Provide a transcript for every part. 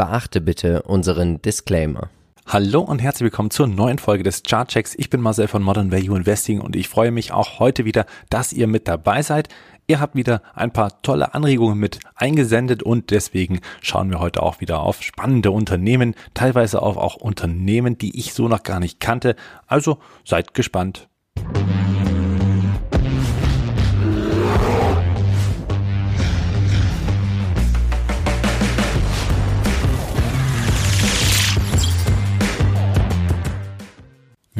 Beachte bitte unseren Disclaimer. Hallo und herzlich willkommen zur neuen Folge des Chartchecks. Ich bin Marcel von Modern Value Investing und ich freue mich auch heute wieder, dass ihr mit dabei seid. Ihr habt wieder ein paar tolle Anregungen mit eingesendet und deswegen schauen wir heute auch wieder auf spannende Unternehmen, teilweise auf auch Unternehmen, die ich so noch gar nicht kannte. Also seid gespannt.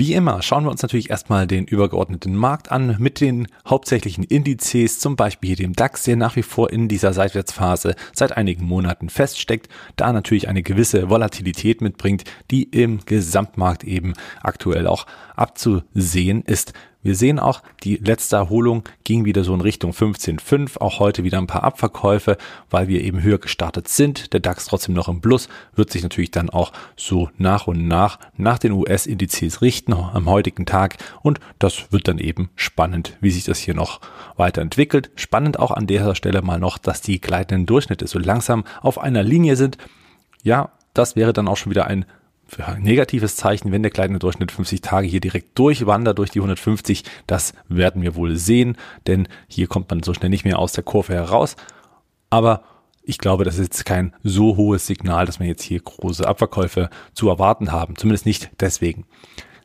Wie immer schauen wir uns natürlich erstmal den übergeordneten Markt an mit den hauptsächlichen Indizes, zum Beispiel dem DAX, der nach wie vor in dieser Seitwärtsphase seit einigen Monaten feststeckt, da natürlich eine gewisse Volatilität mitbringt, die im Gesamtmarkt eben aktuell auch abzusehen ist. Wir sehen auch, die letzte Erholung ging wieder so in Richtung 15,5. Auch heute wieder ein paar Abverkäufe, weil wir eben höher gestartet sind. Der DAX trotzdem noch im Plus, wird sich natürlich dann auch so nach und nach nach den US-Indizes richten am heutigen Tag. Und das wird dann eben spannend, wie sich das hier noch weiterentwickelt. Spannend auch an dieser Stelle mal noch, dass die gleitenden Durchschnitte so langsam auf einer Linie sind. Ja, das wäre dann auch schon wieder ein negatives Zeichen, wenn der kleine Durchschnitt 50 Tage hier direkt durchwandert durch die 150. Das werden wir wohl sehen, denn hier kommt man so schnell nicht mehr aus der Kurve heraus. Aber ich glaube, das ist jetzt kein so hohes Signal, dass wir jetzt hier große Abverkäufe zu erwarten haben. Zumindest nicht deswegen.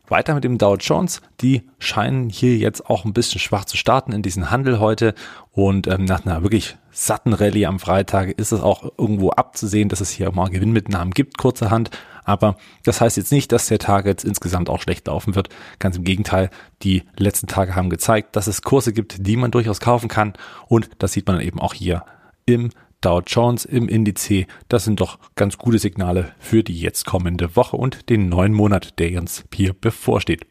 Weiter mit dem Dow Jones. Die scheinen hier jetzt auch ein bisschen schwach zu starten in diesen Handel heute. Und ähm, nach einer wirklich satten Rallye am Freitag ist es auch irgendwo abzusehen, dass es hier mal Gewinnmitnahmen gibt, kurzerhand. Aber das heißt jetzt nicht, dass der Tag jetzt insgesamt auch schlecht laufen wird. Ganz im Gegenteil, die letzten Tage haben gezeigt, dass es Kurse gibt, die man durchaus kaufen kann. Und das sieht man eben auch hier im Dow Jones im Indice. Das sind doch ganz gute Signale für die jetzt kommende Woche und den neuen Monat, der uns hier bevorsteht.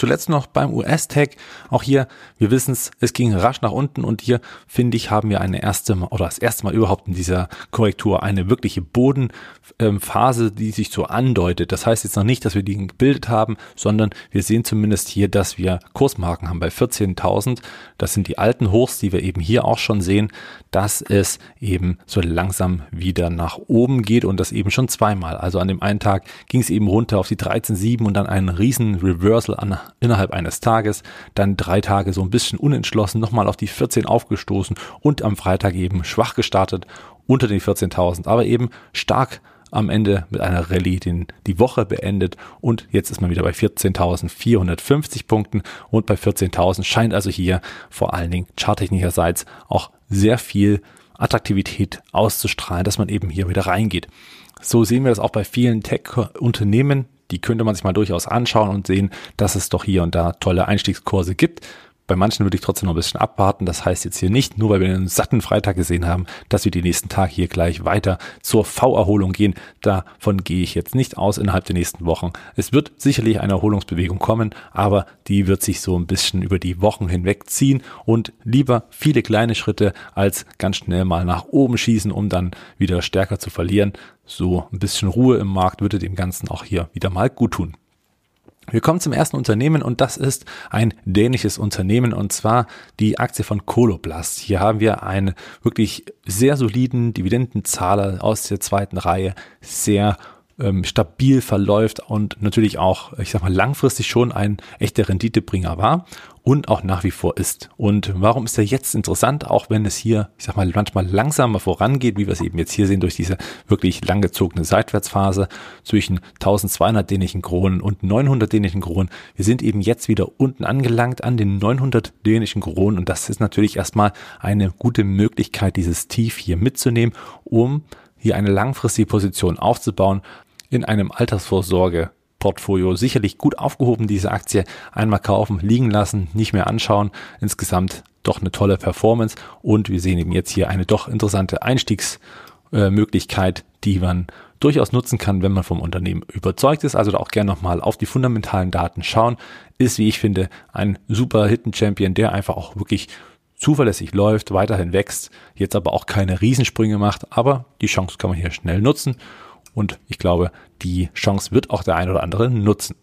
Zuletzt noch beim US-Tag. Auch hier, wir wissen es, es ging rasch nach unten und hier, finde ich, haben wir eine erste oder das erste Mal überhaupt in dieser Korrektur eine wirkliche Bodenphase, die sich so andeutet. Das heißt jetzt noch nicht, dass wir die gebildet haben, sondern wir sehen zumindest hier, dass wir Kursmarken haben bei 14.000. Das sind die alten Hochs, die wir eben hier auch schon sehen, dass es eben so langsam wieder nach oben geht und das eben schon zweimal. Also an dem einen Tag ging es eben runter auf die 13.7 und dann einen riesen Reversal an innerhalb eines Tages, dann drei Tage so ein bisschen unentschlossen, nochmal auf die 14 aufgestoßen und am Freitag eben schwach gestartet unter den 14.000, aber eben stark am Ende mit einer Rallye den, die Woche beendet und jetzt ist man wieder bei 14.450 Punkten und bei 14.000 scheint also hier vor allen Dingen charttechnischerseits auch sehr viel Attraktivität auszustrahlen, dass man eben hier wieder reingeht. So sehen wir das auch bei vielen Tech-Unternehmen, die könnte man sich mal durchaus anschauen und sehen, dass es doch hier und da tolle Einstiegskurse gibt. Bei manchen würde ich trotzdem noch ein bisschen abwarten. Das heißt jetzt hier nicht, nur weil wir einen satten Freitag gesehen haben, dass wir die nächsten Tage hier gleich weiter zur V-Erholung gehen. Davon gehe ich jetzt nicht aus innerhalb der nächsten Wochen. Es wird sicherlich eine Erholungsbewegung kommen, aber die wird sich so ein bisschen über die Wochen hinweg ziehen und lieber viele kleine Schritte als ganz schnell mal nach oben schießen, um dann wieder stärker zu verlieren. So ein bisschen Ruhe im Markt würde dem Ganzen auch hier wieder mal gut tun. Wir kommen zum ersten Unternehmen und das ist ein dänisches Unternehmen und zwar die Aktie von Coloplast. Hier haben wir einen wirklich sehr soliden Dividendenzahler aus der zweiten Reihe, sehr ähm, stabil verläuft und natürlich auch, ich sag mal, langfristig schon ein echter Renditebringer war und auch nach wie vor ist. Und warum ist er jetzt interessant, auch wenn es hier, ich sag mal, manchmal langsamer vorangeht, wie wir es eben jetzt hier sehen, durch diese wirklich langgezogene Seitwärtsphase zwischen 1200 dänischen Kronen und 900 dänischen Kronen. Wir sind eben jetzt wieder unten angelangt an den 900 dänischen Kronen und das ist natürlich erstmal eine gute Möglichkeit, dieses Tief hier mitzunehmen, um hier eine langfristige Position aufzubauen, in einem Altersvorsorge Portfolio sicherlich gut aufgehoben, diese Aktie einmal kaufen, liegen lassen, nicht mehr anschauen. Insgesamt doch eine tolle Performance und wir sehen eben jetzt hier eine doch interessante Einstiegsmöglichkeit, die man durchaus nutzen kann, wenn man vom Unternehmen überzeugt ist. Also da auch gerne nochmal auf die fundamentalen Daten schauen. Ist, wie ich finde, ein super Hidden Champion, der einfach auch wirklich zuverlässig läuft, weiterhin wächst, jetzt aber auch keine Riesensprünge macht, aber die Chance kann man hier schnell nutzen und ich glaube, die Chance wird auch der ein oder andere nutzen.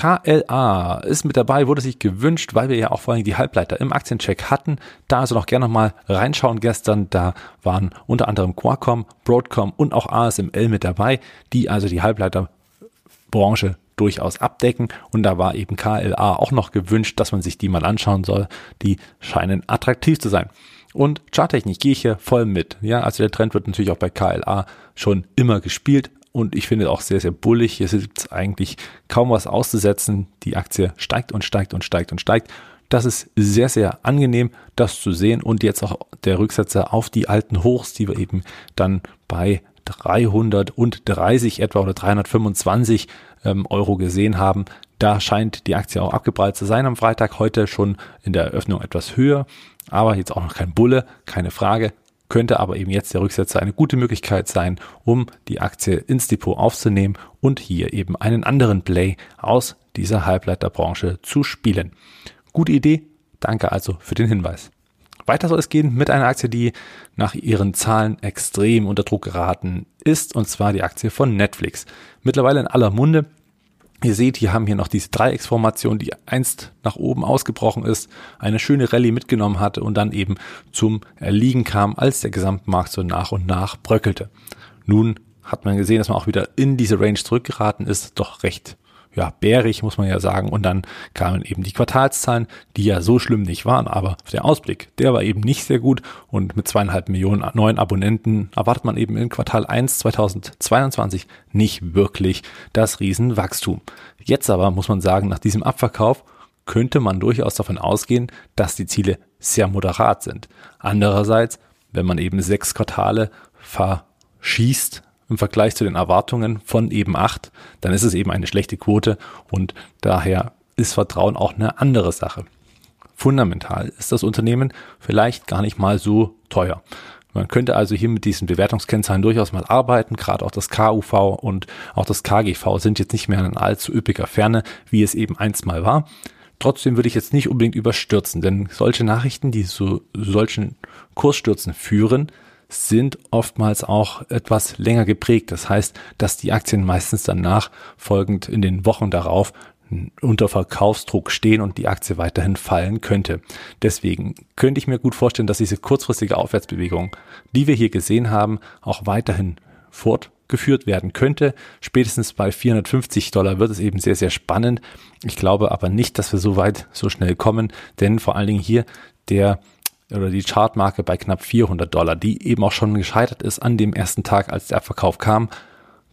KLA ist mit dabei, wurde sich gewünscht, weil wir ja auch vor allem die Halbleiter im Aktiencheck hatten. Da also noch gerne nochmal reinschauen gestern. Da waren unter anderem Qualcomm, Broadcom und auch ASML mit dabei, die also die Halbleiterbranche durchaus abdecken. Und da war eben KLA auch noch gewünscht, dass man sich die mal anschauen soll. Die scheinen attraktiv zu sein. Und Charttechnik gehe ich hier voll mit. Ja, also der Trend wird natürlich auch bei KLA schon immer gespielt und ich finde auch sehr, sehr bullig. Hier ist eigentlich kaum was auszusetzen. Die Aktie steigt und steigt und steigt und steigt. Das ist sehr, sehr angenehm, das zu sehen und jetzt auch der Rücksetzer auf die alten Hochs, die wir eben dann bei 330 etwa oder 325 ähm, Euro gesehen haben. Da scheint die Aktie auch abgeprallt zu sein am Freitag. Heute schon in der Eröffnung etwas höher, aber jetzt auch noch kein Bulle, keine Frage könnte aber eben jetzt der Rücksetzer eine gute Möglichkeit sein, um die Aktie ins Depot aufzunehmen und hier eben einen anderen Play aus dieser Halbleiterbranche zu spielen. Gute Idee, danke also für den Hinweis. Weiter soll es gehen mit einer Aktie, die nach ihren Zahlen extrem unter Druck geraten ist, und zwar die Aktie von Netflix. Mittlerweile in aller Munde, Ihr seht, hier haben hier noch diese Dreiecksformation, die einst nach oben ausgebrochen ist, eine schöne Rallye mitgenommen hatte und dann eben zum Erliegen kam, als der Gesamtmarkt so nach und nach bröckelte. Nun hat man gesehen, dass man auch wieder in diese Range zurückgeraten ist, doch recht ja, bärig, muss man ja sagen. Und dann kamen eben die Quartalszahlen, die ja so schlimm nicht waren, aber der Ausblick, der war eben nicht sehr gut. Und mit zweieinhalb Millionen neuen Abonnenten erwartet man eben in Quartal 1 2022 nicht wirklich das Riesenwachstum. Jetzt aber muss man sagen, nach diesem Abverkauf könnte man durchaus davon ausgehen, dass die Ziele sehr moderat sind. Andererseits, wenn man eben sechs Quartale verschießt, im Vergleich zu den Erwartungen von eben acht, dann ist es eben eine schlechte Quote und daher ist Vertrauen auch eine andere Sache. Fundamental ist das Unternehmen vielleicht gar nicht mal so teuer. Man könnte also hier mit diesen Bewertungskennzahlen durchaus mal arbeiten. Gerade auch das KUV und auch das KGV sind jetzt nicht mehr in allzu üppiger Ferne, wie es eben einst mal war. Trotzdem würde ich jetzt nicht unbedingt überstürzen, denn solche Nachrichten, die zu solchen Kursstürzen führen, sind oftmals auch etwas länger geprägt. Das heißt, dass die Aktien meistens danach folgend in den Wochen darauf unter Verkaufsdruck stehen und die Aktie weiterhin fallen könnte. Deswegen könnte ich mir gut vorstellen, dass diese kurzfristige Aufwärtsbewegung, die wir hier gesehen haben, auch weiterhin fortgeführt werden könnte. Spätestens bei 450 Dollar wird es eben sehr, sehr spannend. Ich glaube aber nicht, dass wir so weit so schnell kommen, denn vor allen Dingen hier der oder die Chartmarke bei knapp 400 Dollar, die eben auch schon gescheitert ist an dem ersten Tag, als der Abverkauf kam,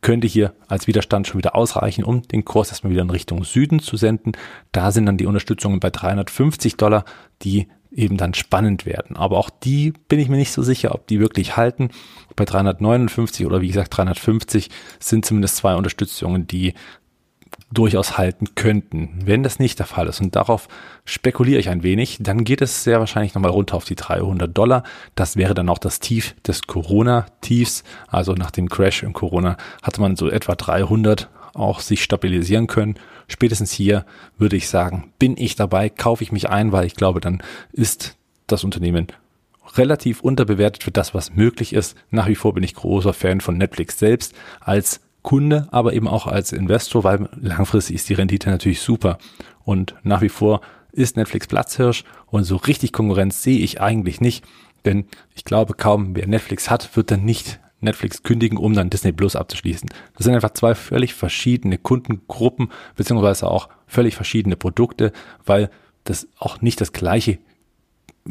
könnte hier als Widerstand schon wieder ausreichen, um den Kurs erstmal wieder in Richtung Süden zu senden. Da sind dann die Unterstützungen bei 350 Dollar, die eben dann spannend werden. Aber auch die bin ich mir nicht so sicher, ob die wirklich halten. Bei 359 oder wie gesagt 350 sind zumindest zwei Unterstützungen, die durchaus halten könnten. Wenn das nicht der Fall ist und darauf spekuliere ich ein wenig, dann geht es sehr wahrscheinlich nochmal runter auf die 300 Dollar. Das wäre dann auch das Tief des Corona-Tiefs. Also nach dem Crash in Corona hatte man so etwa 300 auch sich stabilisieren können. Spätestens hier würde ich sagen, bin ich dabei, kaufe ich mich ein, weil ich glaube, dann ist das Unternehmen relativ unterbewertet für das, was möglich ist. Nach wie vor bin ich großer Fan von Netflix selbst als Kunde, aber eben auch als Investor, weil langfristig ist die Rendite natürlich super. Und nach wie vor ist Netflix Platzhirsch und so richtig Konkurrenz sehe ich eigentlich nicht, denn ich glaube kaum, wer Netflix hat, wird dann nicht Netflix kündigen, um dann Disney Plus abzuschließen. Das sind einfach zwei völlig verschiedene Kundengruppen, beziehungsweise auch völlig verschiedene Produkte, weil das auch nicht das gleiche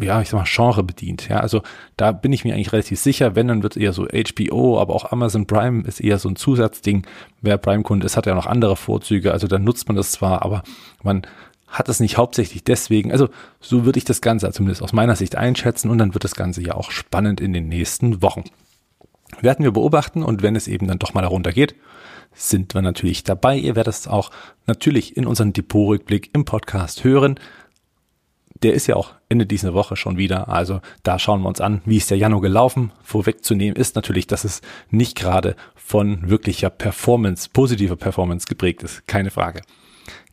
ja, ich sag mal, Genre bedient. Ja, also da bin ich mir eigentlich relativ sicher. Wenn, dann wird es eher so HBO, aber auch Amazon Prime ist eher so ein Zusatzding. Wer Prime-Kunde ist, hat ja noch andere Vorzüge. Also dann nutzt man das zwar, aber man hat es nicht hauptsächlich deswegen. Also so würde ich das Ganze zumindest aus meiner Sicht einschätzen und dann wird das Ganze ja auch spannend in den nächsten Wochen. Werden wir beobachten und wenn es eben dann doch mal darunter geht, sind wir natürlich dabei. Ihr werdet es auch natürlich in unserem Depotrückblick im Podcast hören der ist ja auch Ende dieser Woche schon wieder. Also da schauen wir uns an, wie ist der Januar gelaufen. Vorwegzunehmen ist natürlich, dass es nicht gerade von wirklicher Performance, positiver Performance geprägt ist. Keine Frage.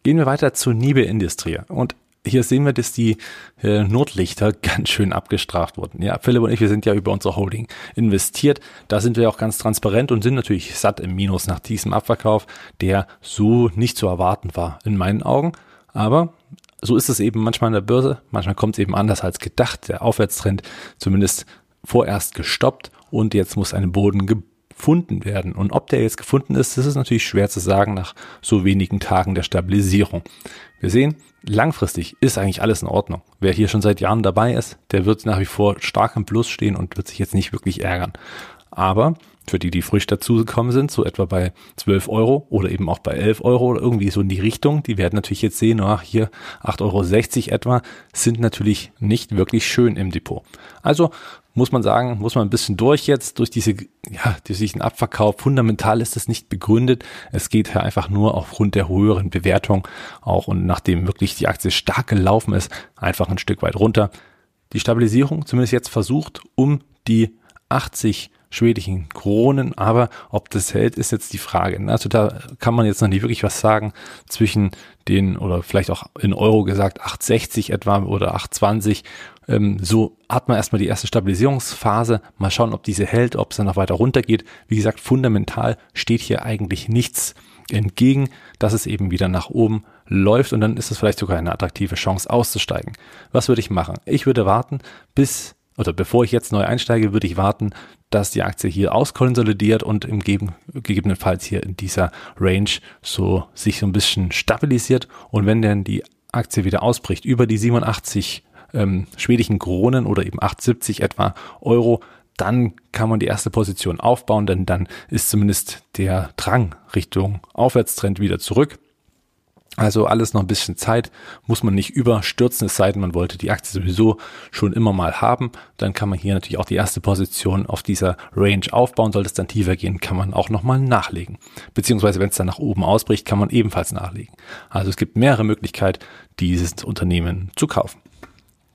Gehen wir weiter zu Nibe Industrie. Und hier sehen wir, dass die äh, Notlichter ganz schön abgestraft wurden. Ja, Philipp und ich, wir sind ja über unsere Holding investiert. Da sind wir auch ganz transparent und sind natürlich satt im Minus nach diesem Abverkauf, der so nicht zu erwarten war in meinen Augen. Aber so ist es eben manchmal an der Börse. Manchmal kommt es eben anders als gedacht. Der Aufwärtstrend zumindest vorerst gestoppt und jetzt muss ein Boden gefunden werden. Und ob der jetzt gefunden ist, das ist natürlich schwer zu sagen nach so wenigen Tagen der Stabilisierung. Wir sehen, langfristig ist eigentlich alles in Ordnung. Wer hier schon seit Jahren dabei ist, der wird nach wie vor stark im Plus stehen und wird sich jetzt nicht wirklich ärgern. Aber für die, die frisch dazugekommen sind, so etwa bei 12 Euro oder eben auch bei 11 Euro oder irgendwie so in die Richtung, die werden natürlich jetzt sehen, ach hier 8,60 Euro etwa, sind natürlich nicht wirklich schön im Depot. Also muss man sagen, muss man ein bisschen durch jetzt, durch diese, ja, durch diesen Abverkauf. Fundamental ist das nicht begründet. Es geht einfach nur aufgrund der höheren Bewertung auch und nachdem wirklich die Aktie stark gelaufen ist, einfach ein Stück weit runter. Die Stabilisierung zumindest jetzt versucht, um die 80 schwedischen Kronen, aber ob das hält, ist jetzt die Frage. Also da kann man jetzt noch nicht wirklich was sagen zwischen den, oder vielleicht auch in Euro gesagt, 8,60 etwa oder 8,20. Ähm, so hat man erstmal die erste Stabilisierungsphase. Mal schauen, ob diese hält, ob es dann noch weiter runtergeht. Wie gesagt, fundamental steht hier eigentlich nichts entgegen, dass es eben wieder nach oben läuft und dann ist es vielleicht sogar eine attraktive Chance auszusteigen. Was würde ich machen? Ich würde warten, bis oder bevor ich jetzt neu einsteige, würde ich warten, dass die Aktie hier auskonsolidiert und im Geben, gegebenenfalls hier in dieser Range so sich so ein bisschen stabilisiert. Und wenn dann die Aktie wieder ausbricht über die 87 ähm, schwedischen Kronen oder eben 870 etwa Euro, dann kann man die erste Position aufbauen, denn dann ist zumindest der Drang Richtung Aufwärtstrend wieder zurück. Also alles noch ein bisschen Zeit, muss man nicht überstürzen, es sei denn, man wollte die Aktie sowieso schon immer mal haben. Dann kann man hier natürlich auch die erste Position auf dieser Range aufbauen. Sollte es dann tiefer gehen, kann man auch nochmal nachlegen. Beziehungsweise, wenn es dann nach oben ausbricht, kann man ebenfalls nachlegen. Also es gibt mehrere Möglichkeiten, dieses Unternehmen zu kaufen.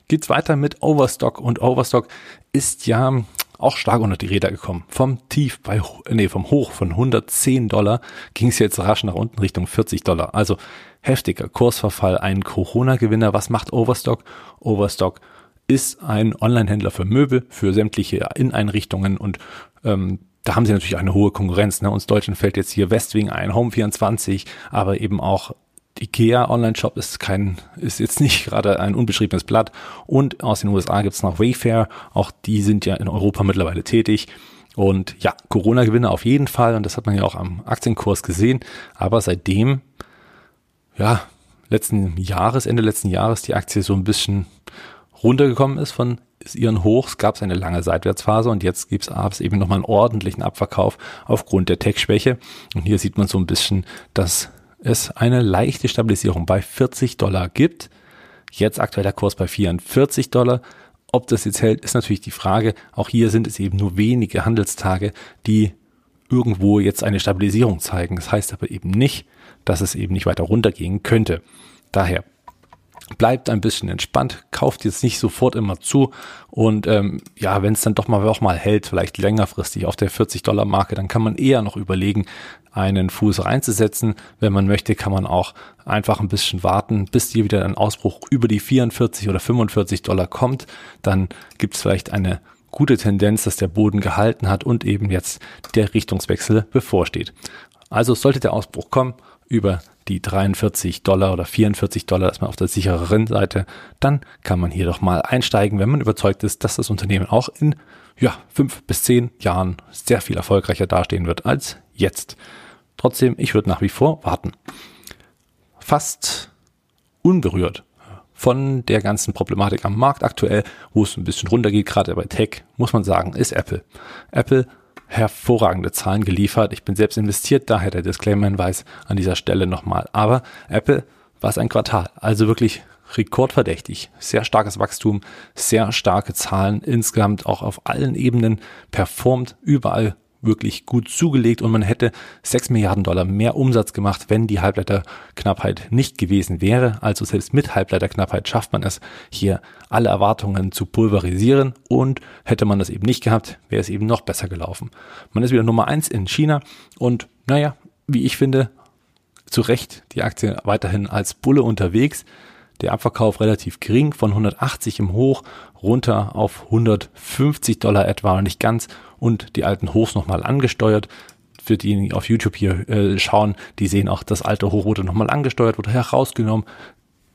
Geht's weiter mit Overstock und Overstock ist ja auch stark unter die Räder gekommen. Vom Tief bei, nee, vom Hoch von 110 Dollar ging es jetzt rasch nach unten Richtung 40 Dollar. Also heftiger Kursverfall, ein Corona-Gewinner. Was macht Overstock? Overstock ist ein Online-Händler für Möbel, für sämtliche Inneneinrichtungen und ähm, da haben sie natürlich eine hohe Konkurrenz. Ne? Uns Deutschen fällt jetzt hier Westwing ein, Home24, aber eben auch IKEA Online-Shop ist kein, ist jetzt nicht gerade ein unbeschriebenes Blatt. Und aus den USA gibt's noch Wayfair. Auch die sind ja in Europa mittlerweile tätig. Und ja, Corona-Gewinne auf jeden Fall. Und das hat man ja auch am Aktienkurs gesehen. Aber seitdem, ja, letzten Jahres, Ende letzten Jahres, die Aktie so ein bisschen runtergekommen ist von ihren Hochs, gab es eine lange Seitwärtsphase und jetzt gibt es eben nochmal einen ordentlichen Abverkauf aufgrund der Tech-Schwäche. Und hier sieht man so ein bisschen, dass es eine leichte Stabilisierung bei 40 Dollar gibt. Jetzt aktuell der Kurs bei 44 Dollar. Ob das jetzt hält, ist natürlich die Frage. Auch hier sind es eben nur wenige Handelstage, die irgendwo jetzt eine Stabilisierung zeigen. Das heißt aber eben nicht, dass es eben nicht weiter runtergehen könnte. Daher bleibt ein bisschen entspannt, kauft jetzt nicht sofort immer zu und ähm, ja, wenn es dann doch mal auch mal hält, vielleicht längerfristig auf der 40 Dollar Marke, dann kann man eher noch überlegen, einen Fuß reinzusetzen. Wenn man möchte, kann man auch einfach ein bisschen warten, bis hier wieder ein Ausbruch über die 44 oder 45 Dollar kommt. Dann gibt es vielleicht eine gute Tendenz, dass der Boden gehalten hat und eben jetzt der Richtungswechsel bevorsteht. Also sollte der Ausbruch kommen über die 43 Dollar oder 44 Dollar ist man auf der sichereren Seite, dann kann man hier doch mal einsteigen, wenn man überzeugt ist, dass das Unternehmen auch in ja, fünf bis zehn Jahren sehr viel erfolgreicher dastehen wird als jetzt. Trotzdem, ich würde nach wie vor warten. Fast unberührt von der ganzen Problematik am Markt aktuell, wo es ein bisschen runtergeht, gerade bei Tech, muss man sagen, ist Apple. Apple hervorragende Zahlen geliefert. Ich bin selbst investiert, daher der Disclaimer-Hinweis an dieser Stelle nochmal. Aber Apple war es ein Quartal, also wirklich rekordverdächtig. Sehr starkes Wachstum, sehr starke Zahlen, insgesamt auch auf allen Ebenen performt, überall wirklich gut zugelegt und man hätte 6 Milliarden Dollar mehr Umsatz gemacht, wenn die Halbleiterknappheit nicht gewesen wäre. Also selbst mit Halbleiterknappheit schafft man es, hier alle Erwartungen zu pulverisieren und hätte man das eben nicht gehabt, wäre es eben noch besser gelaufen. Man ist wieder Nummer eins in China und naja, wie ich finde, zu Recht die Aktie weiterhin als Bulle unterwegs. der Abverkauf relativ gering, von 180 im Hoch runter auf 150 Dollar etwa, nicht ganz, und die alten Hochs nochmal angesteuert. Für die, die auf YouTube hier äh, schauen, die sehen auch, das alte Hoch wurde nochmal angesteuert, wurde herausgenommen,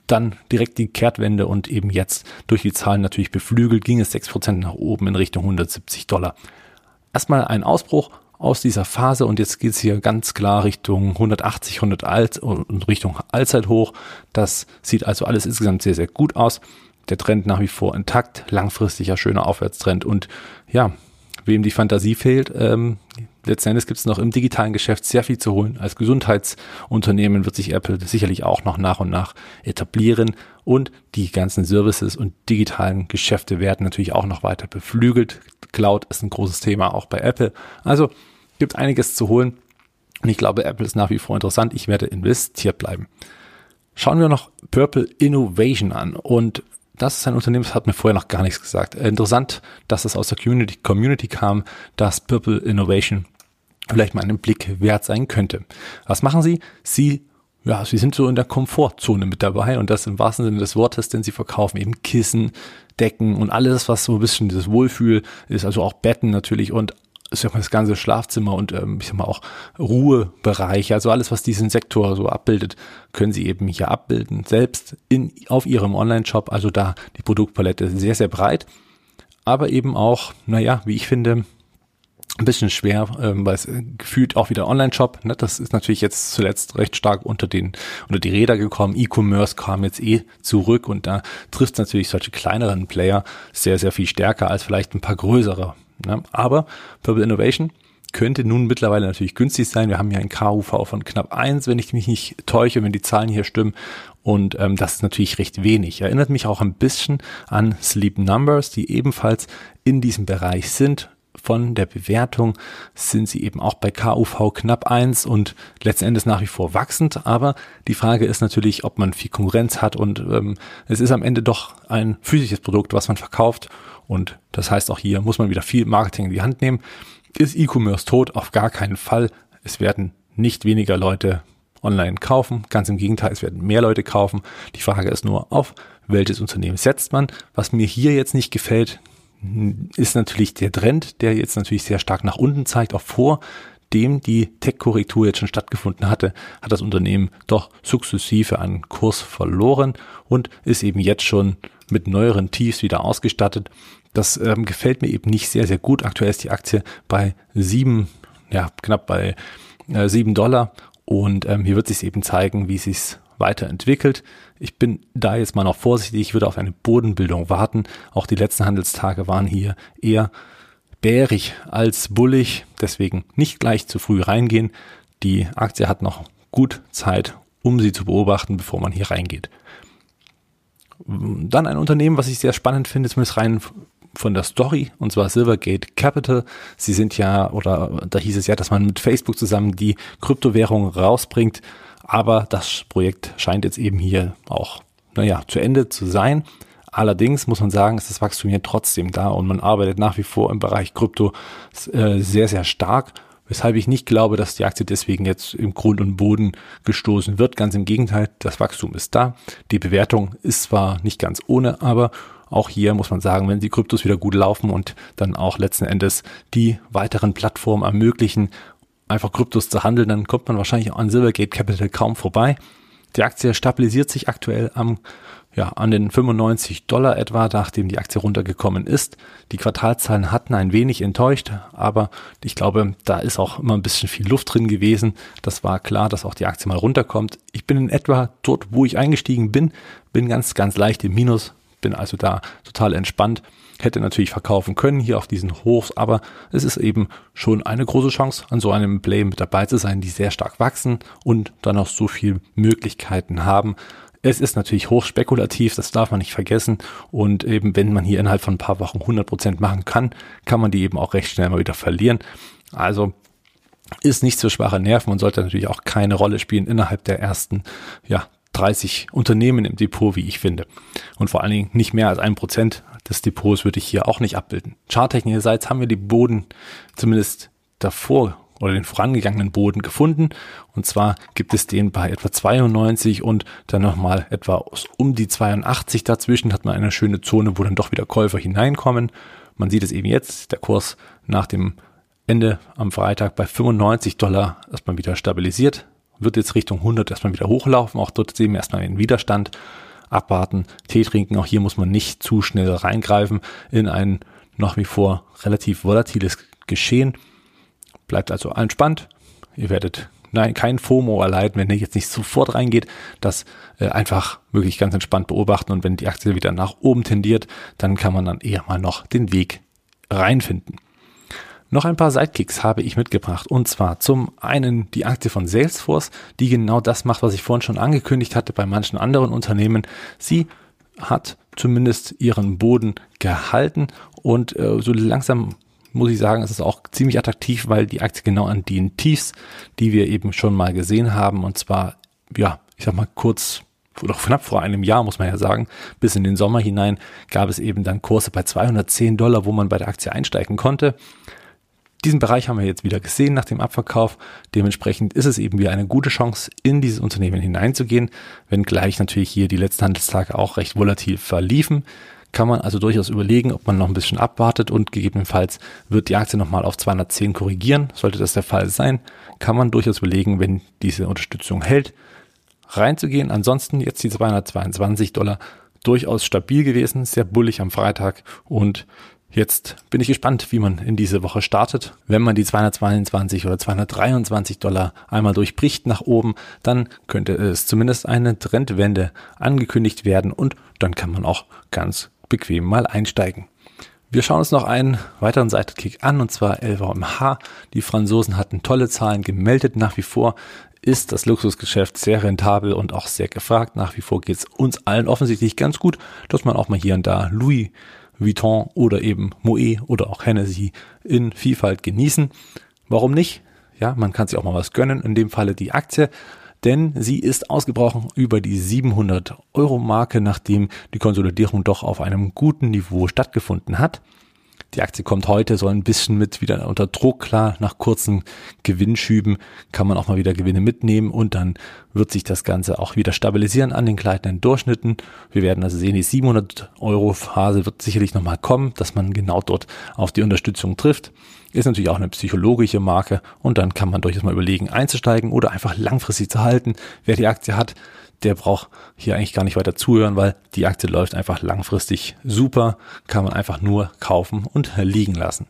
dann direkt die Kehrtwende und eben jetzt durch die Zahlen natürlich beflügelt, ging es 6% nach oben in Richtung 170 Dollar. Erstmal ein Ausbruch aus dieser Phase und jetzt geht es hier ganz klar Richtung 180, 100 Alt und Richtung Allzeithoch. Das sieht also alles insgesamt sehr, sehr gut aus. Der Trend nach wie vor intakt, langfristiger, schöner Aufwärtstrend und ja, wem die Fantasie fehlt, ähm, letzten Endes gibt es noch im digitalen Geschäft sehr viel zu holen. Als Gesundheitsunternehmen wird sich Apple sicherlich auch noch nach und nach etablieren und die ganzen Services und digitalen Geschäfte werden natürlich auch noch weiter beflügelt. Cloud ist ein großes Thema auch bei Apple. Also gibt einiges zu holen und ich glaube, Apple ist nach wie vor interessant. Ich werde investiert bleiben. Schauen wir noch Purple Innovation an und das ist ein Unternehmen, das hat mir vorher noch gar nichts gesagt. Interessant, dass es aus der Community, Community kam, dass Purple Innovation vielleicht mal einen Blick wert sein könnte. Was machen sie? Sie ja, sie sind so in der Komfortzone mit dabei und das im wahrsten Sinne des Wortes, denn sie verkaufen eben Kissen, Decken und alles, was so ein bisschen dieses Wohlfühl ist, also auch Betten natürlich und ich sag das ganze Schlafzimmer und ähm, ich sag mal auch Ruhebereiche, also alles, was diesen Sektor so abbildet, können sie eben hier abbilden, selbst in, auf ihrem Online-Shop, also da die Produktpalette sehr, sehr breit, aber eben auch, naja, wie ich finde, ein bisschen schwer, ähm, weil es gefühlt auch wieder Online-Shop, ne? das ist natürlich jetzt zuletzt recht stark unter den unter die Räder gekommen. E-Commerce kam jetzt eh zurück und da trifft natürlich solche kleineren Player sehr sehr viel stärker als vielleicht ein paar größere. Ne? Aber Purple Innovation könnte nun mittlerweile natürlich günstig sein. Wir haben ja ein KUV von knapp eins, wenn ich mich nicht täusche, wenn die Zahlen hier stimmen. Und ähm, das ist natürlich recht wenig. Erinnert mich auch ein bisschen an Sleep Numbers, die ebenfalls in diesem Bereich sind von der Bewertung sind sie eben auch bei KUV knapp eins und letzten Endes nach wie vor wachsend. Aber die Frage ist natürlich, ob man viel Konkurrenz hat und ähm, es ist am Ende doch ein physisches Produkt, was man verkauft. Und das heißt auch hier muss man wieder viel Marketing in die Hand nehmen. Ist E-Commerce tot? Auf gar keinen Fall. Es werden nicht weniger Leute online kaufen. Ganz im Gegenteil, es werden mehr Leute kaufen. Die Frage ist nur, auf welches Unternehmen setzt man? Was mir hier jetzt nicht gefällt, ist natürlich der Trend, der jetzt natürlich sehr stark nach unten zeigt, auch vor dem die Tech-Korrektur jetzt schon stattgefunden hatte, hat das Unternehmen doch sukzessive an Kurs verloren und ist eben jetzt schon mit neueren Tiefs wieder ausgestattet. Das ähm, gefällt mir eben nicht sehr, sehr gut. Aktuell ist die Aktie bei sieben, ja, knapp bei äh, sieben Dollar und ähm, hier wird sich eben zeigen, wie sich weiterentwickelt. Ich bin da jetzt mal noch vorsichtig, ich würde auf eine Bodenbildung warten. Auch die letzten Handelstage waren hier eher bärig als bullig, deswegen nicht gleich zu früh reingehen. Die Aktie hat noch gut Zeit, um sie zu beobachten, bevor man hier reingeht. Dann ein Unternehmen, was ich sehr spannend finde, zumindest rein von der Story, und zwar Silvergate Capital. Sie sind ja, oder da hieß es ja, dass man mit Facebook zusammen die Kryptowährung rausbringt. Aber das Projekt scheint jetzt eben hier auch, naja, zu Ende zu sein. Allerdings muss man sagen, ist das Wachstum hier trotzdem da und man arbeitet nach wie vor im Bereich Krypto äh, sehr, sehr stark. Weshalb ich nicht glaube, dass die Aktie deswegen jetzt im Grund und Boden gestoßen wird. Ganz im Gegenteil, das Wachstum ist da. Die Bewertung ist zwar nicht ganz ohne, aber auch hier muss man sagen, wenn die Kryptos wieder gut laufen und dann auch letzten Endes die weiteren Plattformen ermöglichen, einfach Kryptos zu handeln, dann kommt man wahrscheinlich an Silvergate Capital kaum vorbei. Die Aktie stabilisiert sich aktuell am ja, an den 95 Dollar etwa, nachdem die Aktie runtergekommen ist. Die Quartalzahlen hatten ein wenig enttäuscht, aber ich glaube, da ist auch immer ein bisschen viel Luft drin gewesen. Das war klar, dass auch die Aktie mal runterkommt. Ich bin in etwa dort, wo ich eingestiegen bin, bin ganz, ganz leicht im Minus, bin also da total entspannt hätte natürlich verkaufen können hier auf diesen Hochs, aber es ist eben schon eine große Chance, an so einem Play mit dabei zu sein, die sehr stark wachsen und dann auch so viel Möglichkeiten haben. Es ist natürlich hochspekulativ, das darf man nicht vergessen. Und eben, wenn man hier innerhalb von ein paar Wochen 100 Prozent machen kann, kann man die eben auch recht schnell mal wieder verlieren. Also ist nicht so schwache Nerven und sollte natürlich auch keine Rolle spielen innerhalb der ersten, ja, 30 Unternehmen im Depot, wie ich finde. Und vor allen Dingen nicht mehr als ein Prozent des Depots würde ich hier auch nicht abbilden. Charttechnischerseits haben wir die Boden zumindest davor oder den vorangegangenen Boden gefunden. Und zwar gibt es den bei etwa 92 und dann nochmal etwa um die 82 dazwischen hat man eine schöne Zone, wo dann doch wieder Käufer hineinkommen. Man sieht es eben jetzt, der Kurs nach dem Ende am Freitag bei 95 Dollar erstmal wieder stabilisiert, wird jetzt Richtung 100 erstmal wieder hochlaufen. Auch dort sehen wir erstmal den Widerstand abwarten, Tee trinken. Auch hier muss man nicht zu schnell reingreifen in ein nach wie vor relativ volatiles Geschehen. Bleibt also entspannt. Ihr werdet nein, kein FOMO erleiden, wenn ihr jetzt nicht sofort reingeht. Das äh, einfach wirklich ganz entspannt beobachten und wenn die Aktie wieder nach oben tendiert, dann kann man dann eher mal noch den Weg reinfinden. Noch ein paar Sidekicks habe ich mitgebracht. Und zwar zum einen die Aktie von Salesforce, die genau das macht, was ich vorhin schon angekündigt hatte bei manchen anderen Unternehmen. Sie hat zumindest ihren Boden gehalten und äh, so langsam muss ich sagen, es ist auch ziemlich attraktiv, weil die Aktie genau an den Tiefs, die wir eben schon mal gesehen haben, und zwar, ja, ich sag mal kurz oder knapp vor einem Jahr, muss man ja sagen, bis in den Sommer hinein gab es eben dann Kurse bei 210 Dollar, wo man bei der Aktie einsteigen konnte. Diesen Bereich haben wir jetzt wieder gesehen nach dem Abverkauf. Dementsprechend ist es eben wieder eine gute Chance, in dieses Unternehmen hineinzugehen, wenngleich natürlich hier die letzten Handelstage auch recht volatil verliefen. Kann man also durchaus überlegen, ob man noch ein bisschen abwartet und gegebenenfalls wird die Aktie nochmal auf 210 korrigieren. Sollte das der Fall sein, kann man durchaus überlegen, wenn diese Unterstützung hält, reinzugehen. Ansonsten jetzt die 222 Dollar durchaus stabil gewesen, sehr bullig am Freitag und Jetzt bin ich gespannt, wie man in diese Woche startet. Wenn man die 222 oder 223 Dollar einmal durchbricht nach oben, dann könnte es zumindest eine Trendwende angekündigt werden und dann kann man auch ganz bequem mal einsteigen. Wir schauen uns noch einen weiteren Seitenkick an und zwar LVMH. Die Franzosen hatten tolle Zahlen gemeldet. Nach wie vor ist das Luxusgeschäft sehr rentabel und auch sehr gefragt. Nach wie vor geht es uns allen offensichtlich ganz gut, dass man auch mal hier und da Louis Vuitton oder eben Moet oder auch Hennessy in Vielfalt genießen. Warum nicht? Ja, man kann sich auch mal was gönnen, in dem Falle die Aktie, denn sie ist ausgebrochen über die 700 Euro Marke, nachdem die Konsolidierung doch auf einem guten Niveau stattgefunden hat. Die Aktie kommt heute so ein bisschen mit wieder unter Druck. Klar, nach kurzen Gewinnschüben kann man auch mal wieder Gewinne mitnehmen und dann wird sich das Ganze auch wieder stabilisieren an den gleitenden Durchschnitten. Wir werden also sehen, die 700 Euro Phase wird sicherlich nochmal kommen, dass man genau dort auf die Unterstützung trifft. Ist natürlich auch eine psychologische Marke und dann kann man durchaus mal überlegen einzusteigen oder einfach langfristig zu halten. Wer die Aktie hat, der braucht hier eigentlich gar nicht weiter zuhören, weil die Aktie läuft einfach langfristig super, kann man einfach nur kaufen und liegen lassen.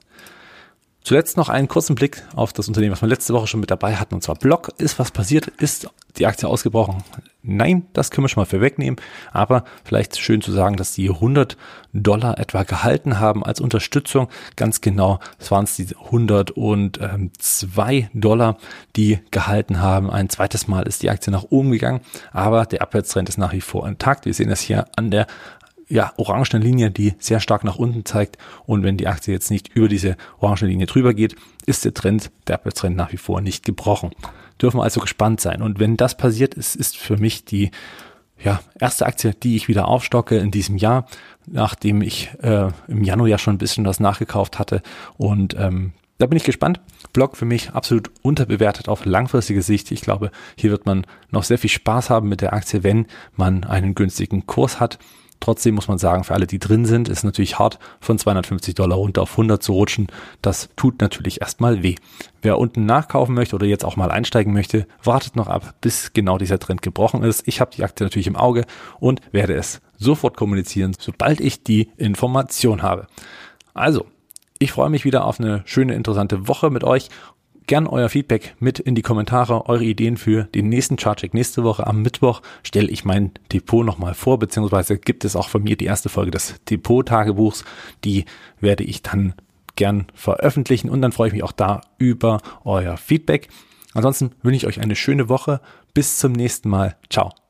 Zuletzt noch einen kurzen Blick auf das Unternehmen, was wir letzte Woche schon mit dabei hatten, und zwar Block. Ist was passiert? Ist die Aktie ausgebrochen? Nein, das können wir schon mal vorwegnehmen. Aber vielleicht schön zu sagen, dass die 100 Dollar etwa gehalten haben als Unterstützung. Ganz genau, es waren es die 102 Dollar, die gehalten haben. Ein zweites Mal ist die Aktie nach oben gegangen, aber der Abwärtstrend ist nach wie vor intakt. Wir sehen das hier an der ja, orangene Linie, die sehr stark nach unten zeigt. Und wenn die Aktie jetzt nicht über diese orange Linie drüber geht, ist der Trend, der Abwärtstrend nach wie vor nicht gebrochen. Dürfen wir also gespannt sein. Und wenn das passiert ist, ist für mich die ja, erste Aktie, die ich wieder aufstocke in diesem Jahr, nachdem ich äh, im Januar ja schon ein bisschen was nachgekauft hatte. Und ähm, da bin ich gespannt. Block für mich absolut unterbewertet auf langfristige Sicht. Ich glaube, hier wird man noch sehr viel Spaß haben mit der Aktie, wenn man einen günstigen Kurs hat. Trotzdem muss man sagen, für alle, die drin sind, ist natürlich hart, von 250 Dollar runter auf 100 zu rutschen. Das tut natürlich erstmal weh. Wer unten nachkaufen möchte oder jetzt auch mal einsteigen möchte, wartet noch ab, bis genau dieser Trend gebrochen ist. Ich habe die Aktie natürlich im Auge und werde es sofort kommunizieren, sobald ich die Information habe. Also, ich freue mich wieder auf eine schöne, interessante Woche mit euch gern euer Feedback mit in die Kommentare, eure Ideen für den nächsten Chartcheck. Nächste Woche am Mittwoch stelle ich mein Depot nochmal vor, beziehungsweise gibt es auch von mir die erste Folge des Depot-Tagebuchs. Die werde ich dann gern veröffentlichen und dann freue ich mich auch da über euer Feedback. Ansonsten wünsche ich euch eine schöne Woche. Bis zum nächsten Mal. Ciao.